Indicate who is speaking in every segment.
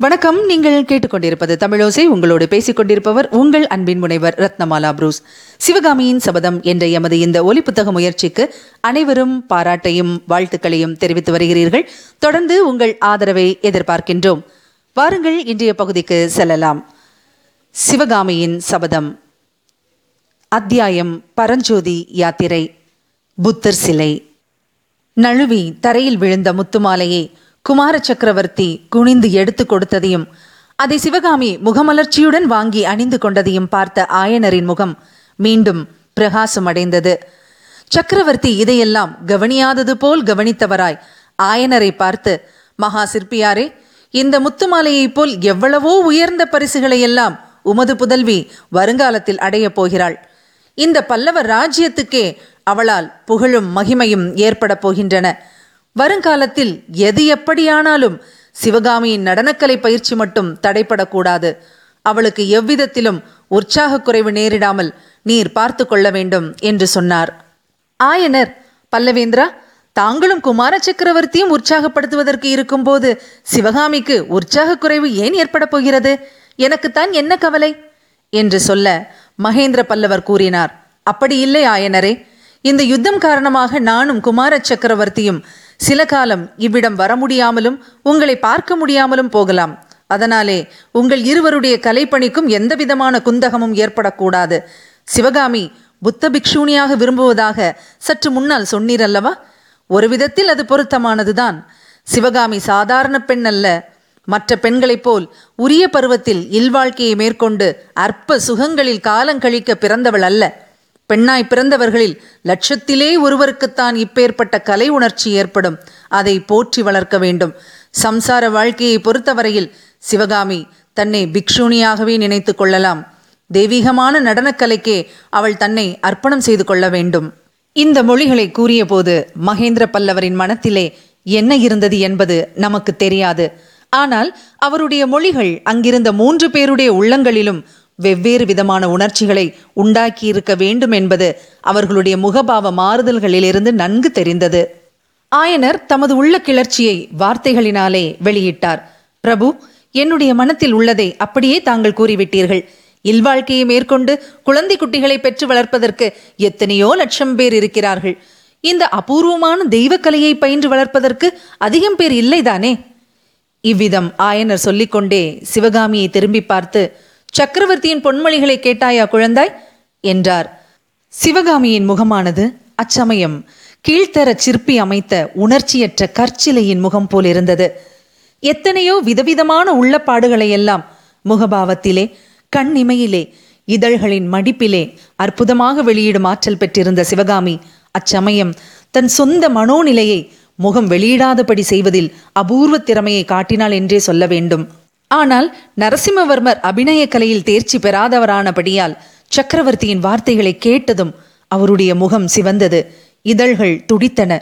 Speaker 1: வணக்கம். நீங்கள் கேட்டுக்கொண்டிருப்பது தமிழோசை. உங்களோடு பேசிக் கொண்டிருப்பவர் உங்கள் அன்பின் முனைவர் ரத்னமாலா புரூஸ். சிவகாமியின் சபதம் என்ற எமது இந்த ஒலி புத்தக முயற்சிக்கு அனைவரும் பாராட்டையும் வாழ்த்துக்களையும் தெரிவித்து வருகிறீர்கள். தொடர்ந்து உங்கள் ஆதரவை எதிர்பார்க்கின்றோம். வாருங்கள் இன்றைய பகுதிக்கு செல்லலாம். சிவகாமியின் சபதம். அத்தியாயம் பரஞ்சோதி யாத்திரை. புத்தர் சிலை. நழுவி தரையில் விழுந்த முத்துமாலையை குமார சக்கரவர்த்தி குனிந்து எடுத்து கொடுத்ததையும் அதை சிவகாமி முகமலர்ச்சியுடன் வாங்கி அணிந்து கொண்டதையும் பார்த்த ஆயனரின் முகம் மீண்டும் பிரகாசம் அடைந்தது. சக்கரவர்த்தி இதையெல்லாம் கவனியாதது போல் கவனித்தவராய் ஆயனரை பார்த்து மகா சிற்பியாரே இந்த முத்துமாலையைப் போல் எவ்வளவோ உயர்ந்த பரிசுகளை எல்லாம் உமது புதல்வி வருங்காலத்தில் அடையப் போகிறாள். இந்த பல்லவ ராஜ்யத்துக்கே அவளால் புகழும் மகிமையும் ஏற்படப் போகின்றன. வருங்காலத்தில் எது எப்படியானாலும் சிவகாமியின் நடனக்கலை பயிற்சி மட்டும் தடைப்படக்கூடாது. அவளுக்கு எவ்விதத்திலும் உற்சாகக் குறைவு நேரிடாமல் நீர் பார்த்து கொள்ள வேண்டும் என்று சொன்னார். ஆயனர் பல்லவேந்திரா தாங்களும் குமார சக்கரவர்த்தியும் உற்சாகப்படுத்துவதற்கு இருக்கும்போது சிவகாமிக்கு உற்சாகக் குறைவு ஏன் ஏற்பட போகிறது? எனக்குத்தான் என்ன கவலை? என்று சொல்ல மகேந்திர பல்லவர் கூறினார். அப்படி இல்லை ஆயனரே. இந்த யுத்தம் காரணமாக நானும் குமார சக்கரவர்த்தியும் சில காலம் இவ்விடம் வர முடியாமலும் உங்களை பார்க்க முடியாமலும் போகலாம். அதனாலே உங்கள் இருவருடைய கலைப்பணிக்கும் எந்த விதமான குந்தகமும் ஏற்படக்கூடாது. சிவகாமி புத்த பிக்ஷூனியாக விரும்புவதாக சற்று முன்னால் சொன்னீர் அல்லவா ஒரு விதத்தில் அது பொருத்தமானதுதான். சிவகாமி சாதாரண பெண் அல்ல. மற்ற பெண்களைப் போல் உரிய பருவத்தில் இல்வாழ்க்கையை மேற்கொண்டு அற்ப சுகங்களில் காலங்கழிக்க பிறந்தவள் அல்ல. பெண்ணாய் பிறந்தவர்களில் லட்சத்திலே ஒருவருக்குத்தான் இப்பேற்பட்ட கலை உணர்ச்சி ஏற்படும். அதை போற்றி வளர்க்க வேண்டும். சம்சார வாழ்க்கையை பொறுத்தவரையில் சிவகாமி தன்னை பிக்ஷூனியாகவே நினைத்து கொள்ளலாம். தெய்வீகமான நடனக்கலைக்கே அவள் தன்னை அர்ப்பணம் செய்து கொள்ள வேண்டும். இந்த மொழிகளை கூறியபோது மகேந்திர பல்லவரின் மனத்திலே என்ன இருந்தது என்பது நமக்கு தெரியாது. ஆனால் அவருடைய மொழிகள் அங்கிருந்த மூன்று பேருடைய உள்ளங்களிலும் வெவ்வேறு விதமான உணர்ச்சிகளை உண்டாக்கியிருக்க வேண்டும் என்பது அவர்களுடைய முகபாவ மாறுதல்களிலிருந்து நன்கு தெரிந்தது. ஆயனர் தமது உள்ள கிளர்ச்சியை வார்த்தைகளினாலே வெளியிட்டார். பிரபு என்னுடைய மனத்தில் உள்ளதை அப்படியே தாங்கள் கூறிவிட்டீர்கள். இல்வாழ்க்கையை மேற்கொண்டு குழந்தை குட்டிகளை பெற்று வளர்ப்பதற்கு எத்தனையோ லட்சம் பேர் இருக்கிறார்கள். இந்த அபூர்வமான தெய்வக்கலையை பயின்று வளர்ப்பதற்கு அதிகம் பேர் இல்லைதானே? இவ்விதம் ஆயனர் சொல்லிக்கொண்டே சிவகாமியை திரும்பி பார்த்து சக்கரவர்த்தியின் பொன்மொழிகளை கேட்டாயா குழந்தாய்? என்றார். சிவகாமியின் முகமானது அச்சமயம். கீழ்த்தர சிற்பி அமைத்த உணர்ச்சியற்ற கற்சிலையின் முகம் போல் இருந்தது. எத்தனையோ விதவிதமான உள்ளப்பாடுகளை எல்லாம் முகபாவத்திலே கண்ணிமையிலே இதழ்களின் மடிப்பிலே அற்புதமாக வெளியிடும் ஆற்றல் பெற்றிருந்த சிவகாமி அச்சமயம் தன் சொந்த மனோநிலையை முகம் வெளியிடாதபடி செய்வதில் அபூர்வ திறமையை காட்டினாள் என்றே சொல்ல வேண்டும். ஆனால் நரசிம்மவர்மர் அபிநய கலையில் தேர்ச்சி பெறாதவரானபடியால் சக்கரவர்த்தியின் வார்த்தைகளை கேட்டதும் அவருடைய முகம் சிவந்தது. இதழ்கள் துடித்தன.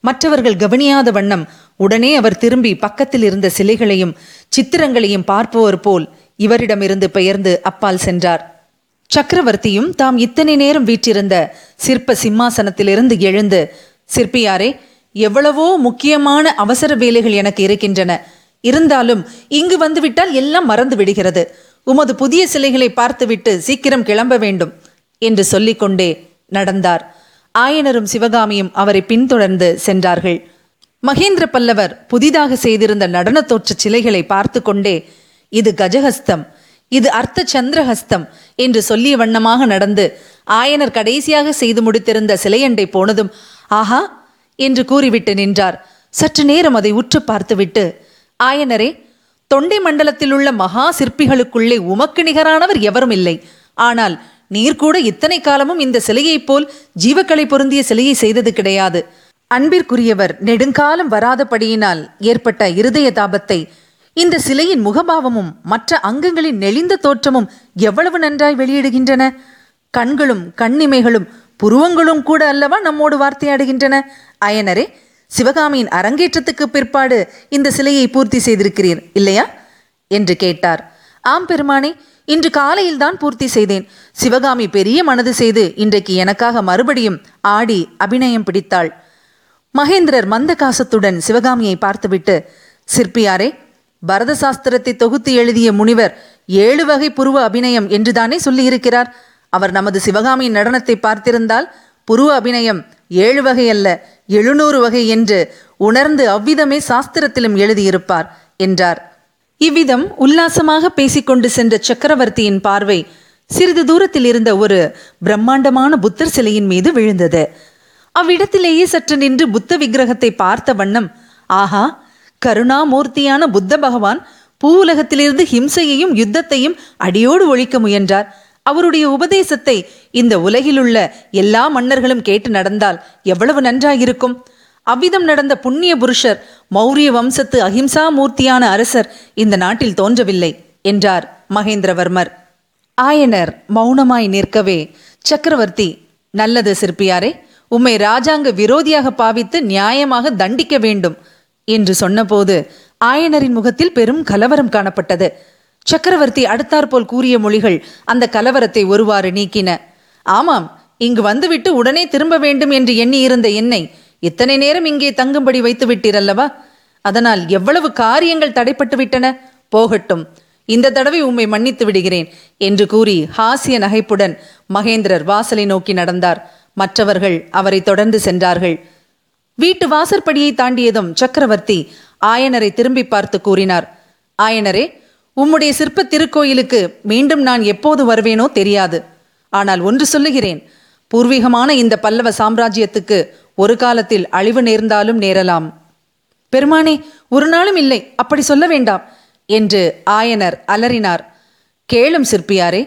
Speaker 1: மற்றவர்கள் கவனியாத வண்ணம் உடனே அவர் திரும்பி பக்கத்தில் இருந்த சிலைகளையும் சித்திரங்களையும் பார்ப்பவர் போல் இவரிடமிருந்து பெயர்ந்து அப்பால் சென்றார். சக்கரவர்த்தியும் தாம் இத்தனை நேரம் வீற்றிருந்த சிற்ப சிம்மாசனத்திலிருந்து எழுந்து சிற்பியாரே எவ்வளவோ முக்கியமான அவசர வேலைகள் எனக்கு இருக்கின்றன. இருந்தாலும் இங்கு வந்துவிட்டால் எல்லாம் மறந்து விடுகிறது. உமது புதிய சிலைகளை பார்த்துவிட்டு சீக்கிரம் கிளம்ப வேண்டும் என்று சொல்லிக்கொண்டே நடந்தார். ஆயனரும் சிவகாமியும் அவரை பின்தொடர்ந்து சென்றார்கள். மகேந்திர பல்லவர் புதிதாக செய்திருந்த நடன தோற்ற சிலைகளை பார்த்து கொண்டே இது கஜஹஸ்தம் இது அர்த்த சந்திரஹஸ்தம் என்று சொல்லிய வண்ணமாக நடந்து ஆயனர் கடைசியாக செய்து முடித்திருந்த சிலையண்டை போனதும் ஆஹா! என்று கூறிவிட்டு நின்றார். சற்று நேரம் அதை உற்று பார்த்துவிட்டு ஆயனரே தொண்டை மண்டலத்தில் உள்ள மகா சிற்பிகளுக்குள்ளே உமக்கு நிகரானவர் எவரும் இல்லை. ஆனால் நீர் கூட இத்தனை காலமும் இந்த சிலையைப் போல் ஜீவக்கலை பொருந்திய சிலையை செய்தது கிடையாது. அன்பிற்குரியவர் நெடுங்காலம் வராதபடியினால் ஏற்பட்ட இருதய தாபத்தை இந்த சிலையின் முகபாவமும் மற்ற அங்கங்களின் நெளிந்த தோற்றமும் எவ்வளவு நன்றாய் வெளியிடுகின்றன? கண்களும் கண்ணிமைகளும் புருவங்களும் கூட அல்லவா நம்மோடு வார்த்தையாடுகின்றன? அயனரே சிவகாமியின் அரங்கேற்றத்துக்கு பிற்பாடு இந்த சிலையை பூர்த்தி செய்திருக்கிறீர் இல்லையா? என்று கேட்டார். ஆம் பெருமானே இன்று காலையில்தான் பூர்த்தி செய்தேன். சிவகாமி பெரிய மனது செய்து இன்றைக்கு எனக்காக மறுபடியும் ஆடி அபிநயம் பிடித்தாள். மகேந்திரர் மந்த காசத்துடன் சிவகாமியை பார்த்துவிட்டு சிற்பியாரே பரத சாஸ்திரத்தை தொகுத்து எழுதிய முனிவர் ஏழு வகை புருவ அபிநயம் என்றுதானே சொல்லியிருக்கிறார்? அவர் நமது சிவகாமியின் நடனத்தை பார்த்திருந்தால் புருவ அபிநயம் ஏழு வகை அல்ல எழுநூறு வகை என்று உணர்ந்து அவ்விதமே சாஸ்திரத்திலும் எழுதியிருப்பார் என்றார். இவ்விதம் உல்லாசமாக பேசிக்கொண்டு சென்ற சக்கரவர்த்தியின் பார்வை சிறிது தூரத்தில் இருந்த ஒரு பிரம்மாண்டமான புத்தர் சிலையின் மீது விழுந்தது. அவ்விடத்திலேயே சற்று நின்று புத்த விக்கிரகத்தை பார்த்த வண்ணம் ஆஹா கருணாமூர்த்தியான புத்த பகவான் பூவுலகத்திலிருந்து ஹிம்சையையும் யுத்தத்தையும் அடியோடு ஒழிக்க முயன்றார். அவருடைய உபதேசத்தை இந்த உலகிலுள்ள எல்லா மன்னர்களும் கேட்டு நடந்தால் எவ்வளவு நன்றாயிருக்கும்? அவ்விதம் நடந்த புண்ணிய புருஷர் மௌரிய வம்சத்து அஹிம்சா மூர்த்தியான அரசர் இந்த நாட்டில் தோன்றவில்லை என்றார் மகேந்திரவர்மர். ஆயனர் மௌனமாய் நிற்கவே சக்கரவர்த்தி நல்லது சிற்பியாரே உம்மை ராஜாங்க விரோதியாக பாவித்து நியாயமாக தண்டிக்க வேண்டும் என்று சொன்னபோது ஆயனரின் முகத்தில் பெரும் கலவரம் காணப்பட்டது. சக்கரவர்த்தி அடுத்தாற்போல் கூறிய மொழிகள் அந்த கலவரத்தை ஒருவாறு நீக்கின. ஆமாம் இங்கு வந்துவிட்டு உடனே திரும்ப வேண்டும் என்று எண்ணியிருந்த என்னை இத்தனை நேரம் இங்கே தங்கும்படி வைத்து விட்டீரல்லவா அதனால் எவ்வளவு காரியங்கள் தடைப்பட்டு விட்டன போகட்டும் இந்த தடவை உம்மை மன்னித்து விடுகிறேன் என்று கூறி ஹாசிய நகைப்புடன் மகேந்திரர் வாசலை நோக்கி நடந்தார். மற்றவர்கள் அவரை தொடர்ந்து சென்றார்கள். வீட்டு வாசற்படியை தாண்டியதும் சக்கரவர்த்தி ஆயனரை திரும்பி பார்த்து கூறினார். ஆயனரே உம்முடைய சிற்ப திருக்கோயிலுக்கு மீண்டும் நான் எப்போது வருவேனோ தெரியாது. ஆனால் ஒன்று சொல்லுகிறேன் பூர்வீகமான இந்த பல்லவ சாம்ராஜ்யத்துக்கு ஒரு காலத்தில் அழிவு நேர்ந்தாலும் நேரலாம். பெருமானே ஒரு நாளும் இல்லை அப்படி சொல்ல வேண்டாம் என்று ஆயனர் அலறினார். கேளும் சிற்பியாரே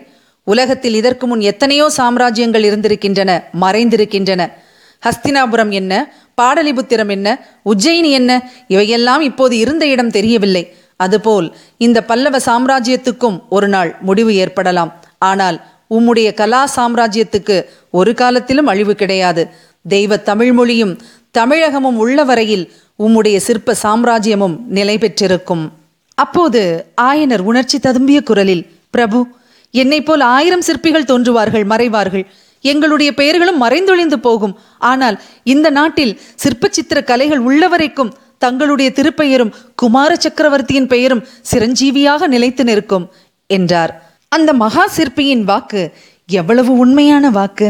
Speaker 1: உலகத்தில் இதற்கு முன் எத்தனையோ சாம்ராஜ்யங்கள் இருந்திருக்கின்றன மறைந்திருக்கின்றன. ஹஸ்தினாபுரம் என்ன பாடலிபுத்திரம் என்ன உஜ்ஜயினி என்ன இவையெல்லாம் இப்போது இருந்த இடம் தெரியவில்லை. அதுபோல் இந்த பல்லவ சாம்ராஜ்யத்துக்கும் ஒரு நாள் முடிவு ஏற்படலாம். ஆனால் உம்முடைய கலா சாம்ராஜ்யத்துக்கு ஒரு காலத்திலும் அழிவு கிடையாது. தெய்வ தமிழ்மொழியும் தமிழகமும் உள்ள வரையில் உம்முடைய சிற்ப சாம்ராஜ்யமும் நிலை பெற்றிருக்கும். அப்போது ஆயனர் உணர்ச்சி ததும்பிய குரலில் பிரபு என்னை போல் ஆயிரம் சிற்பிகள் தோன்றுவார்கள் மறைவார்கள். எங்களுடைய பெயர்களும் மறைந்தொழிந்து போகும். ஆனால் இந்த நாட்டில் சிற்ப சித்திர கலைகள் உள்ளவரைக்கும் தங்களுடைய திருப்பெயரும் குமார சக்கரவர்த்தியின் பெயரும் சிரஞ்சீவியாக நிலைத்து நிற்கும் என்றார். அந்த மகா சிற்பியின் வாக்கு எவ்வளவு உண்மையான வாக்கு?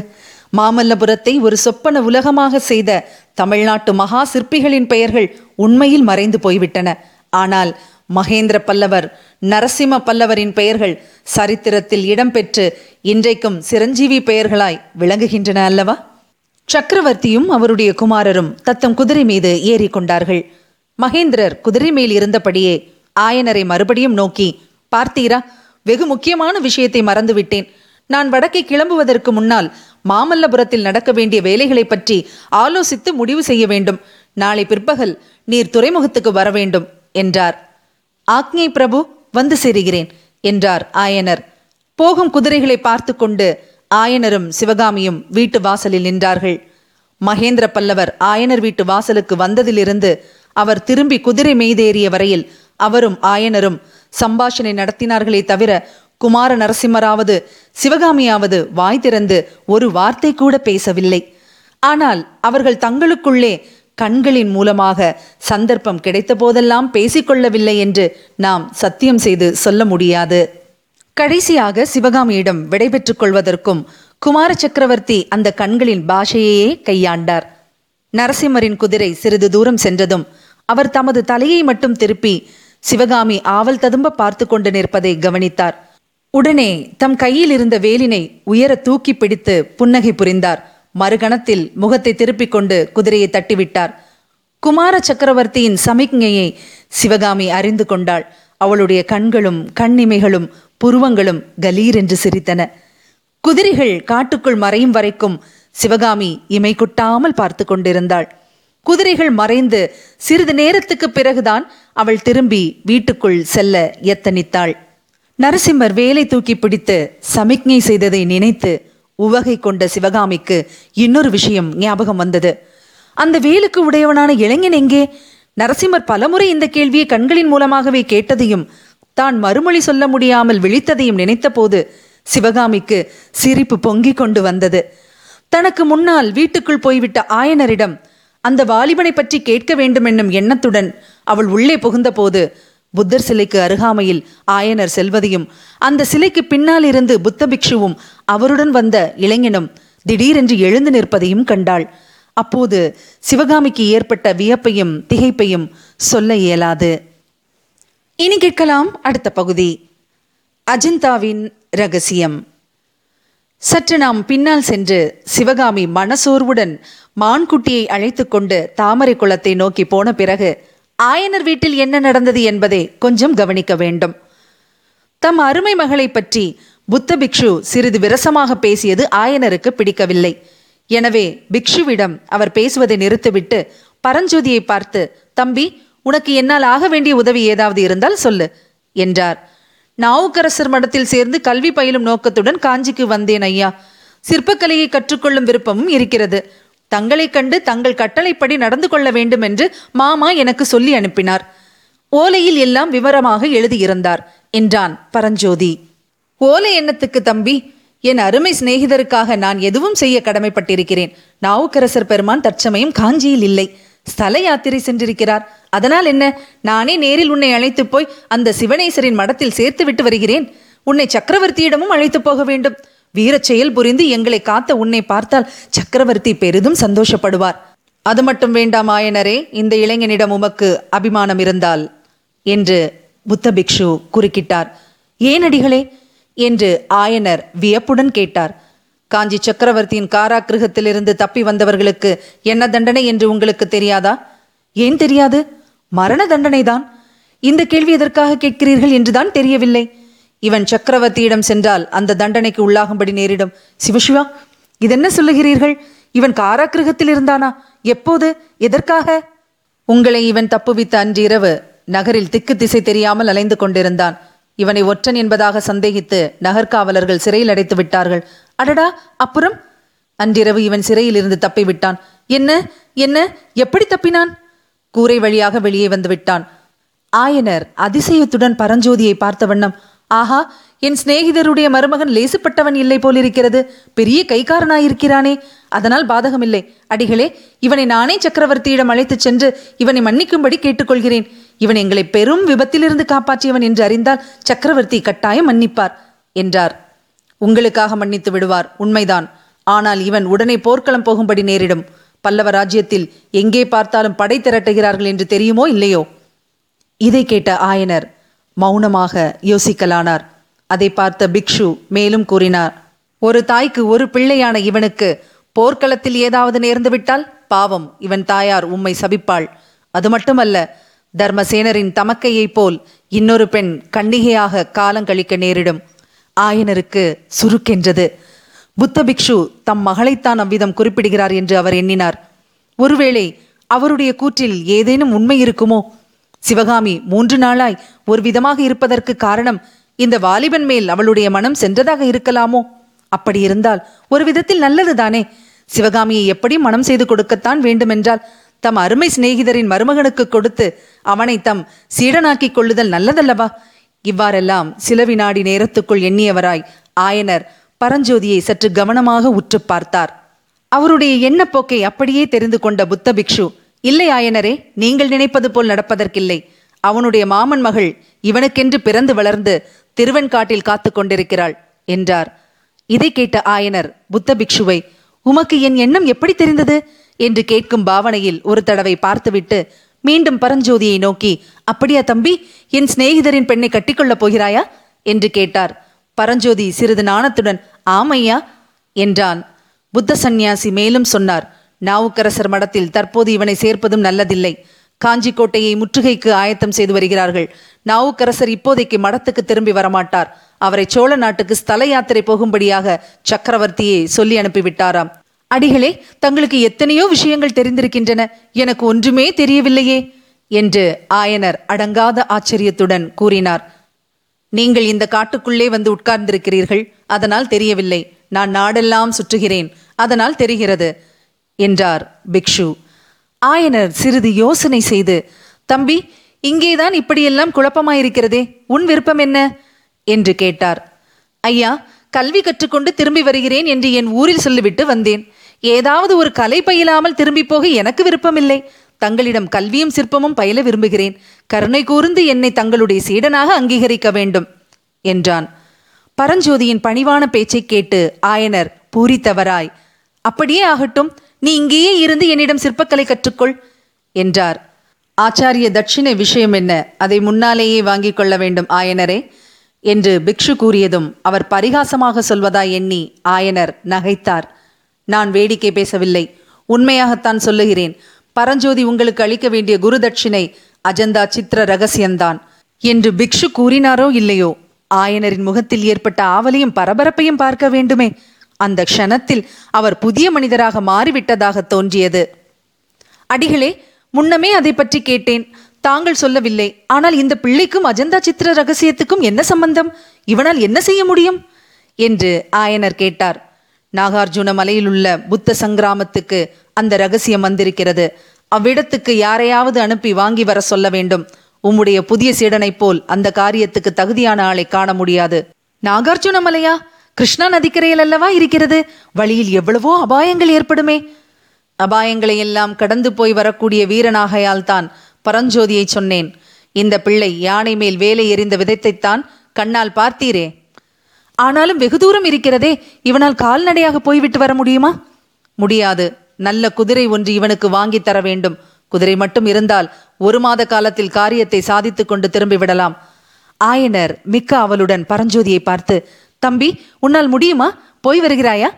Speaker 1: மாமல்லபுரத்தை ஒரு சொப்பன உலகமாக செய்த தமிழ்நாட்டு மகா சிற்பிகளின் பெயர்கள் உண்மையில் மறைந்து போய்விட்டன. ஆனால் மகேந்திர பல்லவர் நரசிம்ம பல்லவரின் பெயர்கள் சரித்திரத்தில் இடம்பெற்று இன்றைக்கும் சிரஞ்சீவி பெயர்களாய் விளங்குகின்றன அல்லவா? சக்கரவர்த்தியும் அவருடைய குமாரரும் தத்தம் குதிரை மீது ஏறிக்கொண்டார்கள் மகேந்திரர் குதிரை மேல் இருந்தபடியே ஆயனரை மறுபடியும் நோக்கி பார்த்தீரா வெகு முக்கியமான விஷயத்தை மறந்துவிட்டேன். நான் வடக்கே கிளம்புவதற்கு முன்னால் மாமல்லபுரத்தில் நடக்க வேண்டிய வேலைகளை பற்றி ஆலோசித்து முடிவு செய்ய வேண்டும். நாளை பிற்பகல் நீர் துறைமுகத்துக்கு வர வேண்டும் என்றார். ஆக்ஞை பிரபு வந்து சேருகிறேன் என்றார் ஆயனர். போகும் குதிரைகளை பார்த்து கொண்டு ஆயனரும் சிவகாமியும் வீட்டு வாசலில் நின்றார்கள். மகேந்திர பல்லவர் ஆயனர் வீட்டு வாசலுக்கு வந்ததிலிருந்து அவர் திரும்பி குதிரை மெய்தேறிய வரையில் அவரும் ஆயனரும் சம்பாஷணை நடத்தினார்களே தவிர குமார நரசிம்மராவது சிவகாமியாவது வாய் திறந்து ஒரு வார்த்தை கூட பேசவில்லை. ஆனால் அவர்கள் தங்களுக்குள்ளே கண்களின் மூலமாக சந்தர்ப்பம் கிடைத்த போதெல்லாம் பேசிக்கொள்ளவில்லை என்று நாம் சத்தியம் செய்து சொல்ல முடியாது. கடைசியாக சிவகாமியிடம் விடைபெற்றுக் கொள்வதற்கும் குமார சக்கரவர்த்தி அந்த கண்களின் பாஷையையே கையாண்டார். நரசிம்மரின் குதிரை சிறிது தூரம் சென்றதும் அவர் தமது தலையை மட்டும் திருப்பி சிவகாமி ஆவல் ததும்ப பார்த்து கொண்டு நிற்பதை கவனித்தார். உடனே தம் கையில் இருந்த வேலினை உயர தூக்கி பிடித்து புன்னகை புரிந்தார். மறுகணத்தில் முகத்தை திருப்பிக் கொண்டு குதிரையை தட்டிவிட்டார். குமார சக்கரவர்த்தியின் சமிக்ஞையை சிவகாமி அறிந்து கொண்டாள். அவளுடைய கண்களும் கண்ணிமைகளும் புருவங்களும் கலீர் என்று சிரித்தன. குதிரைகள் காட்டுக்குள் மறையும் வரைக்கும் சிவகாமி இமை குட்டாமல் பார்த்து கொண்டிருந்தாள். குதிரைகள் மறைந்து சிறிது நேரத்துக்கு பிறகுதான் அவள் திரும்பி வீட்டுக்குள் செல்ல எத்தனித்தாள். நரசிம்மர் வேலை தூக்கி பிடித்து சமிக்ஞை செய்ததை நினைத்து உவகை கொண்ட சிவகாமிக்கு இன்னொரு விஷயம் ஞாபகம் வந்தது. அந்த வேலுக்கு உடையவனான இளைஞன் எங்கே? நரசிம்மர் பலமுறை இந்த கேள்வியை கண்களின் மூலமாகவே கேட்டதையும் தான் மறுமொழி சொல்ல முடியாமல் விழித்ததையும் நினைத்தபோது சிவகாமிக்கு சிரிப்பு பொங்கிக் கொண்டு வந்தது. தனக்கு முன்னால் வீட்டுக்குள் போய்விட்ட ஆயனரிடம் அந்த வாலிபனை பற்றி கேட்க வேண்டும் என்னும் எண்ணத்துடன் அவள் உள்ளே புகுந்தபோது புத்தர் சிலைக்கு அருகாமையில் ஆயனர் செல்வதையும் அந்த சிலைக்கு பின்னால் இருந்து புத்த பிக்ஷுவும் அவருடன் வந்த இளைஞனும் திடீரென்று எழுந்து நிற்பதையும் கண்டாள். அப்போது சிவகாமிக்கு ஏற்பட்ட வியப்பையும் திகைப்பையும் சொல்ல இயலாது. இனி கேட்கலாம் அடுத்த பகுதி. அஜந்தாவின் ரகசியம். சற்று நாம் பின்னால் சென்று சிவகாமி மனசோர்வுடன் மான்குட்டியை அழைத்து கொண்டு தாமரை குளத்தை நோக்கி போன பிறகு ஆயனர் வீட்டில் என்ன நடந்தது என்பதை கொஞ்சம் கவனிக்க வேண்டும். தம் அருமை மகளை பற்றி புத்த பிக்ஷு சிறிது விரசமாக பேசியது ஆயனருக்கு பிடிக்கவில்லை. எனவே பிக்ஷுவிடம் அவர் பேசுவதை நிறுத்திவிட்டு பரஞ்சோதியை பார்த்து தம்பி உனக்கு என்னால் ஆக வேண்டிய உதவி ஏதாவது இருந்தால் சொல்லு என்றார். நாவுக்கரசர் மடத்தில் சேர்ந்து கல்வி பயிலும் நோக்கத்துடன் காஞ்சிக்கு வந்தேன் ஐயா. சிற்பக்கலையை கற்றுக்கொள்ளும் விருப்பமும் இருக்கிறது. தங்களைக் கண்டு தங்கள் கட்டளைப்படி நடந்து கொள்ள வேண்டும் என்று மாமா எனக்கு சொல்லி அனுப்பினார். ஓலையில் எல்லாம் விவரமாக எழுதியிருந்தார் என்றான் பரஞ்சோதி. ஓலை எண்ணத்துக்கு தம்பி என் அருமை சிநேகிதருக்காக நான் எதுவும் செய்ய கடமைப்பட்டிருக்கிறேன். நாவுக்கரசர் பெருமான் தற்சமயம் காஞ்சியில் இல்லை. ஸ்தல யாத்திரை சென்றிருக்கிறார். அதனால் என்ன? நானே நேரில் உன்னை அழைத்து போய் அந்த சிவனேசரின் மடத்தில் சேர்த்து விட்டு வருகிறேன். உன்னை சக்கரவர்த்தியிடமும் அழைத்து போக வேண்டும். வீரச் செயல் புரிந்து எங்களை காத்த உன்னை பார்த்தால் சக்கரவர்த்தி பெரிதும் சந்தோஷப்படுவார். அது மட்டும் வேண்டாம் ஆயனரே. இந்த இளைஞனிடம் உமக்கு அபிமானம் இருந்தால் என்று புத்த பிக்ஷு குறுக்கிட்டார். ஏன் அடிகளே? என்று ஆயனர் வியப்புடன் கேட்டார். காஞ்சி சக்கரவர்த்தியின் காராகிருகத்திலிருந்து தப்பி வந்தவர்களுக்கு என்ன தண்டனை என்று உங்களுக்கு தெரியாதா? ஏன் தெரியாது? மரண தண்டனைதான். இந்த கேள்வி எதற்காக கேட்கிறீர்கள் என்றுதான் தெரியவில்லை. இவன் சக்கரவர்த்தியிடம் சென்றால் அந்த தண்டனைக்கு உள்ளாகும்படி நேரிடும். சிவசிவா இதென்ன சொல்லுகிறீர்கள்? இவன் காராகிருகத்தில் இருந்தானா? எப்போது? எதற்காக? உங்களை இவன் தப்புவித்த அன்றிரவு நகரில் திக்கு திசை தெரியாமல் அலைந்து கொண்டிருந்தான். இவனை ஒற்றன் என்பதாக சந்தேகித்து நகர்காவலர்கள் சிறையில் அடைத்து விட்டார்கள் அடடா அப்புறம்? அன்றிரவு இவன் சிறையில் இருந்து தப்பி விட்டான். என்ன என்ன எப்படி தப்பினான்? கூரை வழியாக வெளியே வந்து விட்டான். ஆயனர் அதிசயத்துடன் பரஞ்சோதியை பார்த்த வண்ணம் ஆஹா என் சிநேகிதருடைய மருமகன் லேசுப்பட்டவன் இல்லை போலிருக்கிறது. பெரிய கைக்காரனாயிருக்கிறானே அதனால் பாதகமில்லை. அடிகளே இவனை நானே சக்கரவர்த்தியிடம் அழைத்துச் சென்று இவனை மன்னிக்கும்படி கேட்டுக்கொள்கிறேன். இவன் எங்களை பெரும் விபத்திலிருந்து காப்பாற்றியவன் என்று அறிந்தால் சக்கரவர்த்தி கட்டாயம் மன்னிப்பார் என்றார். உங்களுக்காக மன்னித்து விடுவார். உண்மைதான். ஆனால் இவன் உடனே போர்க்களம் போகும்படி நேரிடும். பல்லவ ராஜ்யத்தில் எங்கே பார்த்தாலும் படை திரட்டுகிறார்கள் என்று தெரியுமோ இல்லையோ? இதை கேட்ட ஆயனர் மௌனமாக யோசிக்கலானார். அதை பார்த்த பிக்ஷு மேலும் கூறினார் ஒரு தாய்க்கு ஒரு பிள்ளையான இவனுக்கு போர்க்களத்தில் ஏதாவது நேர்ந்துவிட்டால் பாவம் இவன் தாயார் உம்மை சபிப்பாள். அது மட்டுமல்ல தர்மசேனரின் தமக்கையைப் போல் இன்னொரு பெண் கன்னிகையாக காலங்கழிக்க நேரிடும். ஆயனருக்கு சுருக்கென்றது. புத்த பிக்ஷு தம் மகளைத்தான் அவ்விதம் குறிப்பிடுகிறார் என்று அவர் எண்ணினார். ஒருவேளை அவருடைய கூற்றில் ஏதேனும் உண்மை இருக்குமோ? சிவகாமி மூன்று நாளாய் ஒரு விதமாக இருப்பதற்கு காரணம் இந்த வாலிபன் மேல் அவளுடைய மனம் சென்றதாக இருக்கலாமோ? அப்படி இருந்தால் ஒரு விதத்தில் நல்லதுதானே? சிவகாமியை எப்படி மனம் செய்து கொடுக்கத்தான் வேண்டுமென்றால் தம் அருமை சிநேகிதரின் மருமகனுக்கு கொடுத்து அவனை தம் சீடனாக்கிக் கொள்ளுதல் நல்லதல்லவா? இவ்வாறெல்லாம் சில வினாடி நேரத்துக்குள் எண்ணியவராய் ஆயனர் பரஞ்சோதியை சற்று கவனமாக உற்று பார்த்தார். அவருடைய எண்ணப்போக்கை அப்படியே தெரிந்து கொண்ட புத்த பிக்ஷு இல்லை ஆயனரே நீங்கள் நினைப்பது போல் நடப்பதற்கில்லை. அவனுடைய மாமன் மகள் இவனுக்கென்று பிறந்து வளர்ந்து திருவெண்காட்டில் காத்து கொண்டிருக்கிறாள் என்றார். இதை கேட்ட ஆயனர் புத்த பிக்ஷுவை உமக்கு என் எண்ணம் எப்படி தெரிந்தது? என்று கேட்கும் பாவனையில் ஒரு தடவை பார்த்துவிட்டு மீண்டும் பரஞ்சோதியை நோக்கி அப்படியா தம்பி என் சிநேகிதரின் பெண்ணை கட்டிக்கொள்ளப் போகிறாயா? என்று கேட்டார். பரஞ்சோதி சிறிது நாணத்துடன் ஆமையா என்றான். புத்த சந்நியாசி மேலும் சொன்னார் நாவுக்கரசர் மடத்தில் தற்போது இவனை சேர்ப்பதும் நல்லதில்லை. காஞ்சி கோட்டையை முற்றுகைக்கு ஆயத்தம் செய்து வருகிறார்கள். நாவுக்கரசர் இப்போதைக்கு மடத்துக்கு திரும்பி வரமாட்டார். அவரை சோழ நாட்டுக்கு ஸ்தல யாத்திரை போகும்படியாக சக்கரவர்த்தியை சொல்லி அனுப்பிவிட்டாராம். அடிகளே தங்களுக்கு எத்தனையோ விஷயங்கள் தெரிந்திருக்கின்றன. எனக்கு ஒன்றுமே தெரியவில்லையே என்று ஆயனர் அடங்காத ஆச்சரியத்துடன் கூறினார். நீங்கள் இந்த காட்டுக்குள்ளே வந்து உட்கார்ந்திருக்கிறீர்கள் அதனால் தெரியவில்லை. நான் நாடெல்லாம் சுற்றுகிறேன் அதனால் தெரிகிறது என்றார் பிக்ஷு. ஆயனர் சிறிது யோசனை செய்து தம்பி இங்கேதான் இப்படியெல்லாம் குழப்பமாயிருக்கிறதே உன் விருப்பம் என்ன? என்று கேட்டார். ஐயா கல்வி கற்றுக்கொண்டு திரும்பி வருகிறேன் என்று என் ஊரில் சொல்லிவிட்டு வந்தேன். ஏதாவது ஒரு கலை பயிலாமல் திரும்பி போக எனக்கு விருப்பமில்லை. தங்களிடம் கல்வியும் சிற்பமும் பயில விரும்புகிறேன். கருணை கூர்ந்து என்னை தங்களுடைய சீடனாக அங்கீகரிக்க வேண்டும் என்றான். பரஞ்சோதியின் பணிவான பேச்சைக் கேட்டு ஆயனர் பூரித்தவராய் அப்படியே ஆகட்டும். நீ இங்கேயே இருந்து என்னிடம் சிற்பக்கலை கற்றுக்கொள் என்றார். ஆச்சாரிய தட்சிணை விஷயம் என்ன? அதை முன்னாலேயே வாங்கிக் கொள்ள வேண்டும் ஆயனரே என்று பிக்ஷு கூறியதும் அவர் பரிகாசமாக சொல்வதாய் எண்ணி ஆயனர் நகைத்தார். நான் வேடிக்கை பேசவில்லை. உண்மையாகத்தான் சொல்லுகிறேன். பரஞ்சோதி உங்களுக்கு அளிக்க வேண்டிய குரு தட்சிணை அஜந்தா சித்திர ரகசியம்தான். என்று பிக்ஷு கூறினாரோ இல்லையோ? ஆயனரின் முகத்தில் ஏற்பட்ட ஆவலையும் பரபரப்பையும் பார்க்க வேண்டுமே. அந்த க்ஷணத்தில் அவர் புதிய மனிதராக மாறிவிட்டதாக தோன்றியது. அடிகளே முன்னமே அதை பற்றி கேட்டேன். தாங்கள் சொல்லவில்லை. ஆனால் இந்த பிள்ளைக்கும் அஜந்தா சித்திர ரகசியத்துக்கும் என்ன சம்பந்தம்? இவனால் என்ன செய்ய முடியும்? என்று ஆயனர் கேட்டார். நாகார்ஜுன மலையிலுள்ள புத்த சங்கிராமத்துக்கு அந்த ரகசியம் வந்திருக்கிறது. அவ்விடத்துக்கு யாரையாவது அனுப்பி வாங்கி வர சொல்ல வேண்டும். உம்முடைய புதிய சீடனைப் போல் அந்த காரியத்துக்கு தகுதியான ஆளை காண முடியாது. நாகார்ஜுன மலையா? கிருஷ்ணா நதிக்கரையில் அல்லவா இருக்கிறது? வழியில் எவ்வளவோ அபாயங்கள் ஏற்படுமே. அபாயங்களை எல்லாம் கடந்து போய் வரக்கூடிய வீரனாகையால் தான் பரஞ்சோதியை சொன்னேன். இந்த பிள்ளை யானை மேல் வேலை எறிந்த விதத்தைத்தான் கண்ணால் பார்த்தீரே. ஆனாலும் வெகு தூரம் இருக்கிறதே இவனால் கால்நடையாக போய்விட்டு வர முடியுமா? முடியாது. நல்ல குதிரை ஒன்று இவனுக்கு வாங்கித் தர வேண்டும். குதிரை மட்டும் இருந்தால் ஒரு மாத காலத்தில் காரியத்தை சாதித்துக் கொண்டு திரும்பி விடலாம். ஆயனர் மிக்க அவளுடன் பரஞ்சோதியை பார்த்து தம்பி உன்னால் முடியுமா? போய் வருகிறாயா?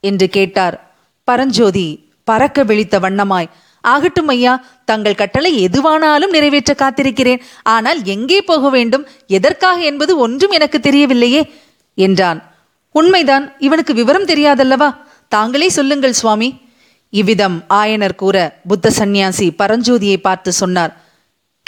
Speaker 1: என்று கேட்டார். பரஞ்சோதி பறக்க விழித்த வண்ணமாய் ஆகட்டும் ஐயா தங்கள் கட்டளை எதுவானாலும் நிறைவேற்ற காத்திருக்கிறேன். ஆனால் எங்கே போக வேண்டும்? எதற்காக என்பது ஒன்றும் எனக்கு தெரியவில்லையே. என்றான். உண்மைதான் இவனுக்கு விவரம் தெரியாதல்லவா? தாங்களே சொல்லுங்கள் சுவாமி. இவ்விதம் ஆயனர் கூற புத்த சந்நியாசி பரஞ்சோதியை பார்த்து சொன்னார்.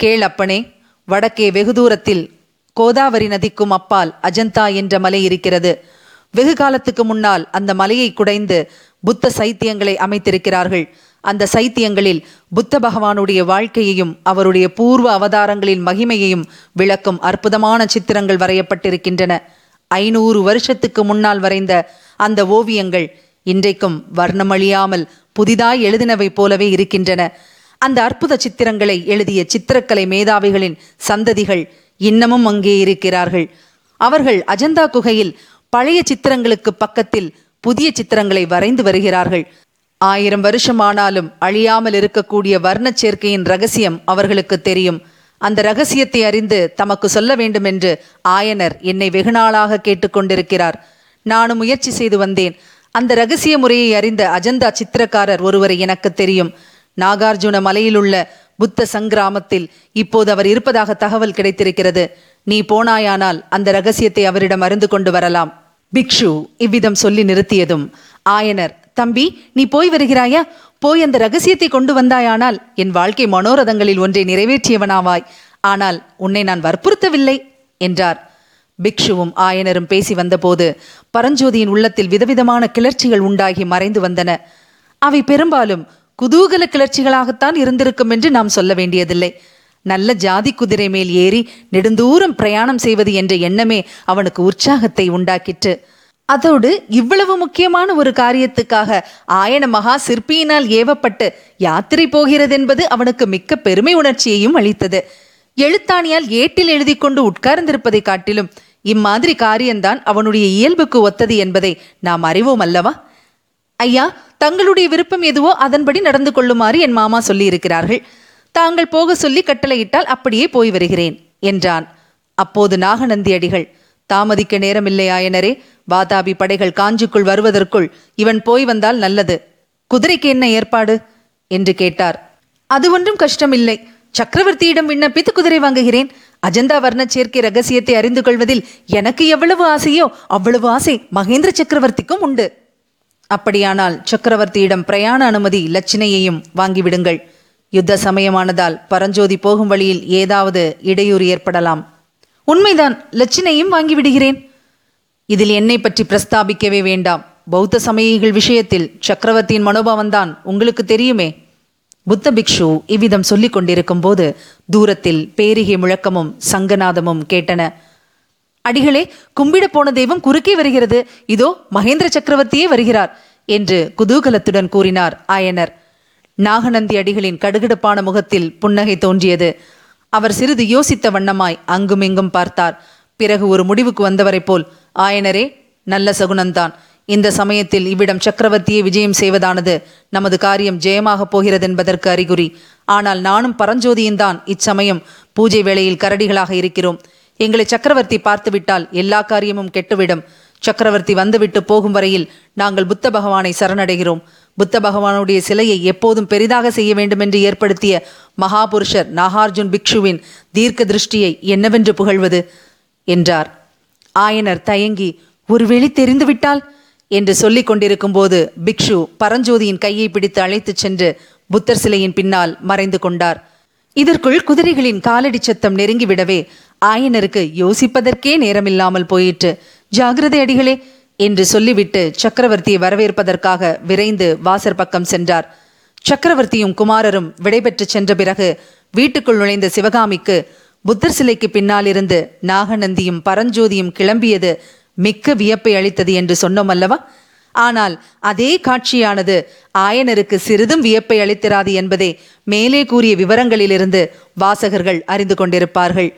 Speaker 1: கேளப்பனே வடக்கே வெகு தூரத்தில் கோதாவரி நதிக்கும் அப்பால் அஜந்தா என்ற மலை இருக்கிறது. வெகு காலத்துக்கு முன்னால் அந்த மலையை குடைந்து புத்த சைத்தியங்களை அமைத்திருக்கிறார்கள். அந்த சைத்தியங்களில் புத்த பகவானுடைய வாழ்க்கையையும் அவருடைய பூர்வ அவதாரங்களின் மகிமையையும் விளக்கும் அற்புதமான சித்திரங்கள் வரையப்பட்டிருக்கின்றன. ஐநூறு வருஷத்துக்கு முன்னால் வரைந்த அந்த ஓவியங்கள் இன்றைக்கும் வர்ணமழியாமல் புதிதாய் எழுதினவை போலவே இருக்கின்றன. அந்த அற்புத சித்திரங்களை எழுதிய சித்திரக்கலை மேதாவிகளின் சந்ததிகள் இன்னமும் அங்கே இருக்கிறார்கள். அவர்கள் அஜந்தா குகையில் பழைய சித்திரங்களுக்கு பக்கத்தில் புதிய சித்திரங்களை வரைந்து வருகிறார்கள். ஆயிரம் வருஷம் ஆனாலும் அழியாமல் இருக்கக்கூடிய வர்ணச் சேர்க்கையின் ரகசியம் அவர்களுக்கு தெரியும். அந்த ரகசியத்தை அறிந்து தமக்கு சொல்ல வேண்டும் என்று ஆயனர் என்னை வெகுநாளாக கேட்டுக்கொண்டிருக்கிறார். நானும் முயற்சி செய்து வந்தேன். அந்த ரகசிய முறையை அறிந்த அஜந்தா சித்திரக்காரர் ஒருவரை எனக்கு தெரியும். நாகார்ஜுன மலையிலுள்ள புத்த சங்கிராமத்தில் இப்போது அவர் இருப்பதாக தகவல் கிடைத்திருக்கிறது. நீ போனாயானால் அந்த ரகசியத்தை அவரிடம் அறிந்து கொண்டு வரலாம். பிக்ஷு இவ்விதம் சொல்லி நிறுத்தியதும் ஆயனர் தம்பி நீ போய் வருகிறாயா? போய் அந்த ரகசியத்தை கொண்டு வந்தாயானால் என் வாழ்க்கை மனோரதங்களில் ஒன்றை நிறைவேற்றியவனாவாய். ஆனால் உன்னை நான் வற்புறுத்தவில்லை என்றார். பிக்ஷுவும் ஆயனரும் பேசி வந்தபோது பரஞ்சோதியின் உள்ளத்தில் விதவிதமான கிளர்ச்சிகள் உண்டாகி மறைந்து வந்தன. அவை பெரும்பாலும் குதூகல கிளர்ச்சிகளாகத்தான் இருந்திருக்கும் என்று நாம் சொல்ல வேண்டியதில்லை. நல்ல ஜாதி குதிரை மேல் ஏறி நெடுந்தூரம் பிரயாணம் செய்வது என்ற எண்ணமே அவனுக்கு உற்சாகத்தை உண்டாக்கிற்று. அதோடு இவ்வளவு முக்கியமான ஒரு காரியத்துக்காக ஆயன மகா சிற்பியினால் ஏவப்பட்டு யாத்திரை போகிறதென்பது அவனுக்கு மிக்க பெருமை உணர்ச்சியையும் அளித்தது. எழுத்தாணியால் ஏட்டில் எழுதி கொண்டு உட்கார்ந்திருப்பதை காட்டிலும் இம்மாதிரி காரியம்தான் அவனுடைய இயல்புக்கு ஒத்தது என்பதை நாம் அறிவோம் அல்லவா? ஐயா தங்களுடைய விருப்பம் எதுவோ அதன்படி நடந்து கொள்ளுமாறு என் மாமா சொல்லியிருக்கிறார்கள். தாங்கள் போக சொல்லி கட்டளையிட்டால் அப்படியே போய் வருகிறேன் என்றான். அப்போது நாகநந்தி அடிகள் தாமதிக்க நேரமில்லை ஆயனரே வாதாபி படைகள் காஞ்சிக்குள் வருவதற்குள் இவன் போய் வந்தால் நல்லது. குதிரைக்கு என்ன ஏற்பாடு? என்று கேட்டார். அது ஒன்றும் கஷ்டமில்லை. சக்கரவர்த்தியிடம் விண்ணப்பித்து குதிரை வாங்குகிறேன். அஜந்தா வர்ண சேர்க்கை ரகசியத்தை அறிந்து கொள்வதில் எனக்கு எவ்வளவு ஆசையோ அவ்வளவு ஆசை மகேந்திர சக்கரவர்த்திக்கும் உண்டு. அப்படியானால் சக்கரவர்த்தியிடம் பிரயாண அனுமதி லட்சணையையும் வாங்கிவிடுங்கள். யுத்த சமயமானதால் பரஞ்சோதி போகும் வழியில் ஏதாவது இடையூறு ஏற்படலாம். உண்மைதான் லட்சினையும் வாங்கிவிடுகிறேன். இதில் என்னை பற்றி பிரஸ்தாபிக்கவே வேண்டாம். பௌத்த சமயிகள் விஷயத்தில் சக்கரவர்த்தியின் மனோபாவம்தான் உங்களுக்கு தெரியுமே. புத்த பிக்ஷு இவ்விதம் சொல்லிக் கொண்டிருக்கும் போது தூரத்தில் பேரிகை முழக்கமும் சங்கநாதமும் கேட்டன. அடிகளே கும்பிட போன தெய்வம் குறுக்கே வருகிறது. இதோ மகேந்திர சக்கரவர்த்தியே வருகிறார் என்று குதூகலத்துடன் கூறினார் ஆயனர். நாகநந்தி அடிகளின் கடுகடுப்பான முகத்தில் புன்னகை தோன்றியது. அவர் சிறிது யோசித்த வண்ணமாய் அங்குமிங்கும் பார்த்தார். பிறகு ஒரு முடிவுக்கு வந்தவரைப் போல் ஆயனரே நல்ல சகுனந்தான். இந்த சமயத்தில் இவ்விடம் சக்கரவர்த்தியை விஜயம் செய்வதானது நமது காரியம் ஜெயமாகப் போகிறதென்பதற்கு அறிகுறி. ஆனால் நானும் பரஞ்சோதியும் தான் இச்சமயம் பூஜை வேளையில் கரடிகளாக இருக்கிறோம். எங்களை சக்கரவர்த்தி பார்த்துவிட்டால் எல்லா காரியமும் கெட்டுவிடும். சக்கரவர்த்தி வந்துவிட்டு போகும் வரையில் நாங்கள் புத்த பகவானை சரணடைகிறோம். புத்த பகவானுடைய சிலையை எப்போதும் பெரிதாக செய்ய வேண்டுமென்று ஏற்படுத்திய மகாபுருஷர் நாகார்ஜுன் பிக்ஷுவின் தீர்க்க திருஷ்டியை என்னவென்று புகழ்வது? என்றார். ஆயனர் தயங்கி ஒருவேளை தெரிந்துவிட்டால் என்று சொல்லிக் கொண்டிருக்கும் போது பிக்ஷு பரஞ்சோதியின் கையை பிடித்து அழைத்துச் சென்று புத்தர் சிலையின் பின்னால் மறைந்து கொண்டார். இதற்குள் குதிரைகளின் காலடி சத்தம் நெருங்கிவிடவே ஆயனருக்கு யோசிப்பதற்கே நேரமில்லாமல் போயிற்று. ஜாகிரதை அடிகளே என்று சொல்லிவிட்டு சக்கரவர்த்தியை வரவேற்பதற்காக விரைந்து வாசற் பக்கம் சென்றார். சக்கரவர்த்தியும் குமாரரும் விடைபெற்று சென்ற பிறகு வீட்டுக்குள் நுழைந்த சிவகாமிக்கு புத்தர் சிலைக்கு பின்னால் இருந்து நாகநந்தியும் பரஞ்சோதியும் கிளம்பியது மிக்க வியப்பை அளித்தது என்று சொன்னோம் அல்லவா? ஆனால் அதே காட்சியானது ஆயனருக்கு சிறிதும் வியப்பை அளித்திராது என்பதை மேலே கூறிய விவரங்களிலிருந்து வாசகர்கள் அறிந்து கொண்டிருப்பார்கள்.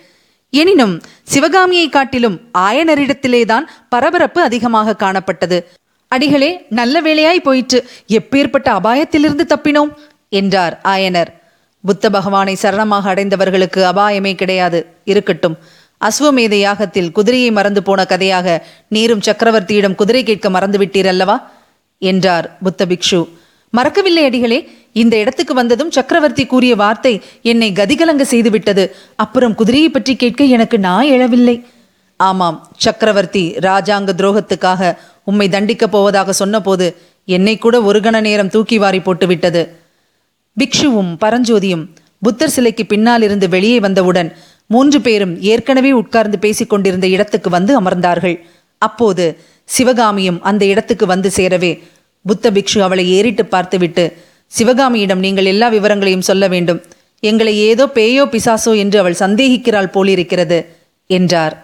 Speaker 1: எனினும் சிவகாமியை காட்டிலும் ஆயனரிடத்திலேதான் பரபரப்பு அதிகமாக காணப்பட்டது. அடிகளே நல்ல வேளையாய் போயிற்று. எப்பேற்பட்ட அபாயத்திலிருந்து தப்பினோம்? என்றார் ஆயனர். புத்த பகவானை சரணமாக அடைந்தவர்களுக்கு அபாயமே கிடையாது. இருக்கட்டும். அஸ்வமேத யாகத்தில் குதிரையை மறந்து போன கதையாக நீரும் சக்கரவர்த்தியிடம் குதிரை கேட்க மறந்துவிட்டீர் அல்லவா என்றார் புத்த பிக்ஷு. மறக்கவில்லை அடிகளே இந்த இடத்துக்கு வந்ததும் சக்கரவர்த்தி கூறிய வார்த்தை என்னை கதிகலங்க செய்துவிட்டது. அப்புறம் குதிரையை பற்றி கேட்க எனக்கு நான் எழவில்லை. ஆமாம் சக்கரவர்த்தி ராஜாங்க துரோகத்துக்காக உம்மை தண்டிக்கப் போவதாக சொன்னபோது என்னை கூட ஒரு கண நேரம் தூக்கி வாரி போட்டுவிட்டது. பிக்ஷுவும் பரஞ்சோதியும் புத்தர் சிலைக்கு பின்னால் இருந்து வெளியே வந்தவுடன் மூன்று பேரும் ஏற்கனவே உட்கார்ந்து பேசிக்கொண்டிருந்த இடத்துக்கு வந்து அமர்ந்தார்கள். அப்போது சிவகாமியும் அந்த இடத்துக்கு வந்து சேரவே புத்த பிக்ஷு அவளை ஏறிட்டு பார்த்துவிட்டு சிவகாமியிடம் நீங்கள் எல்லா விவரங்களையும் சொல்ல வேண்டும். எங்களை ஏதோ பேயோ பிசாசோ என்று அவள் சந்தேகிக்கிறாள் போலிருக்கிறது என்றார்.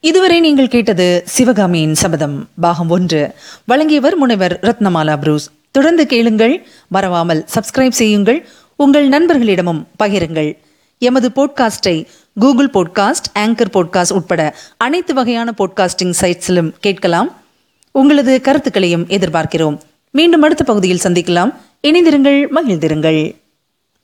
Speaker 1: இதுவரை நீங்கள் கேட்டது சிவகாமியின் சபதம். பாகம் ஒன்று. வழங்கியவர் முனைவர் ரத்னமாலா புரூஸ். தொடர்ந்து கேளுங்கள். மறவாமல் சப்ஸ்கிரைப் செய்யுங்கள். உங்கள் நண்பர்களிடமும் பகிருங்கள். எமது போட்காஸ்டை கூகுள் போட்காஸ்ட் ஆங்கர் போட்காஸ்ட் உட்பட அனைத்து வகையான போட்காஸ்டிங் சைட்ஸிலும் கேட்கலாம். உங்களது கருத்துக்களையும் எதிர்பார்க்கிறோம். மீண்டும் அடுத்த பகுதியில் சந்திக்கலாம். இணைந்திருங்கள் மகிழ்ந்திருங்கள்.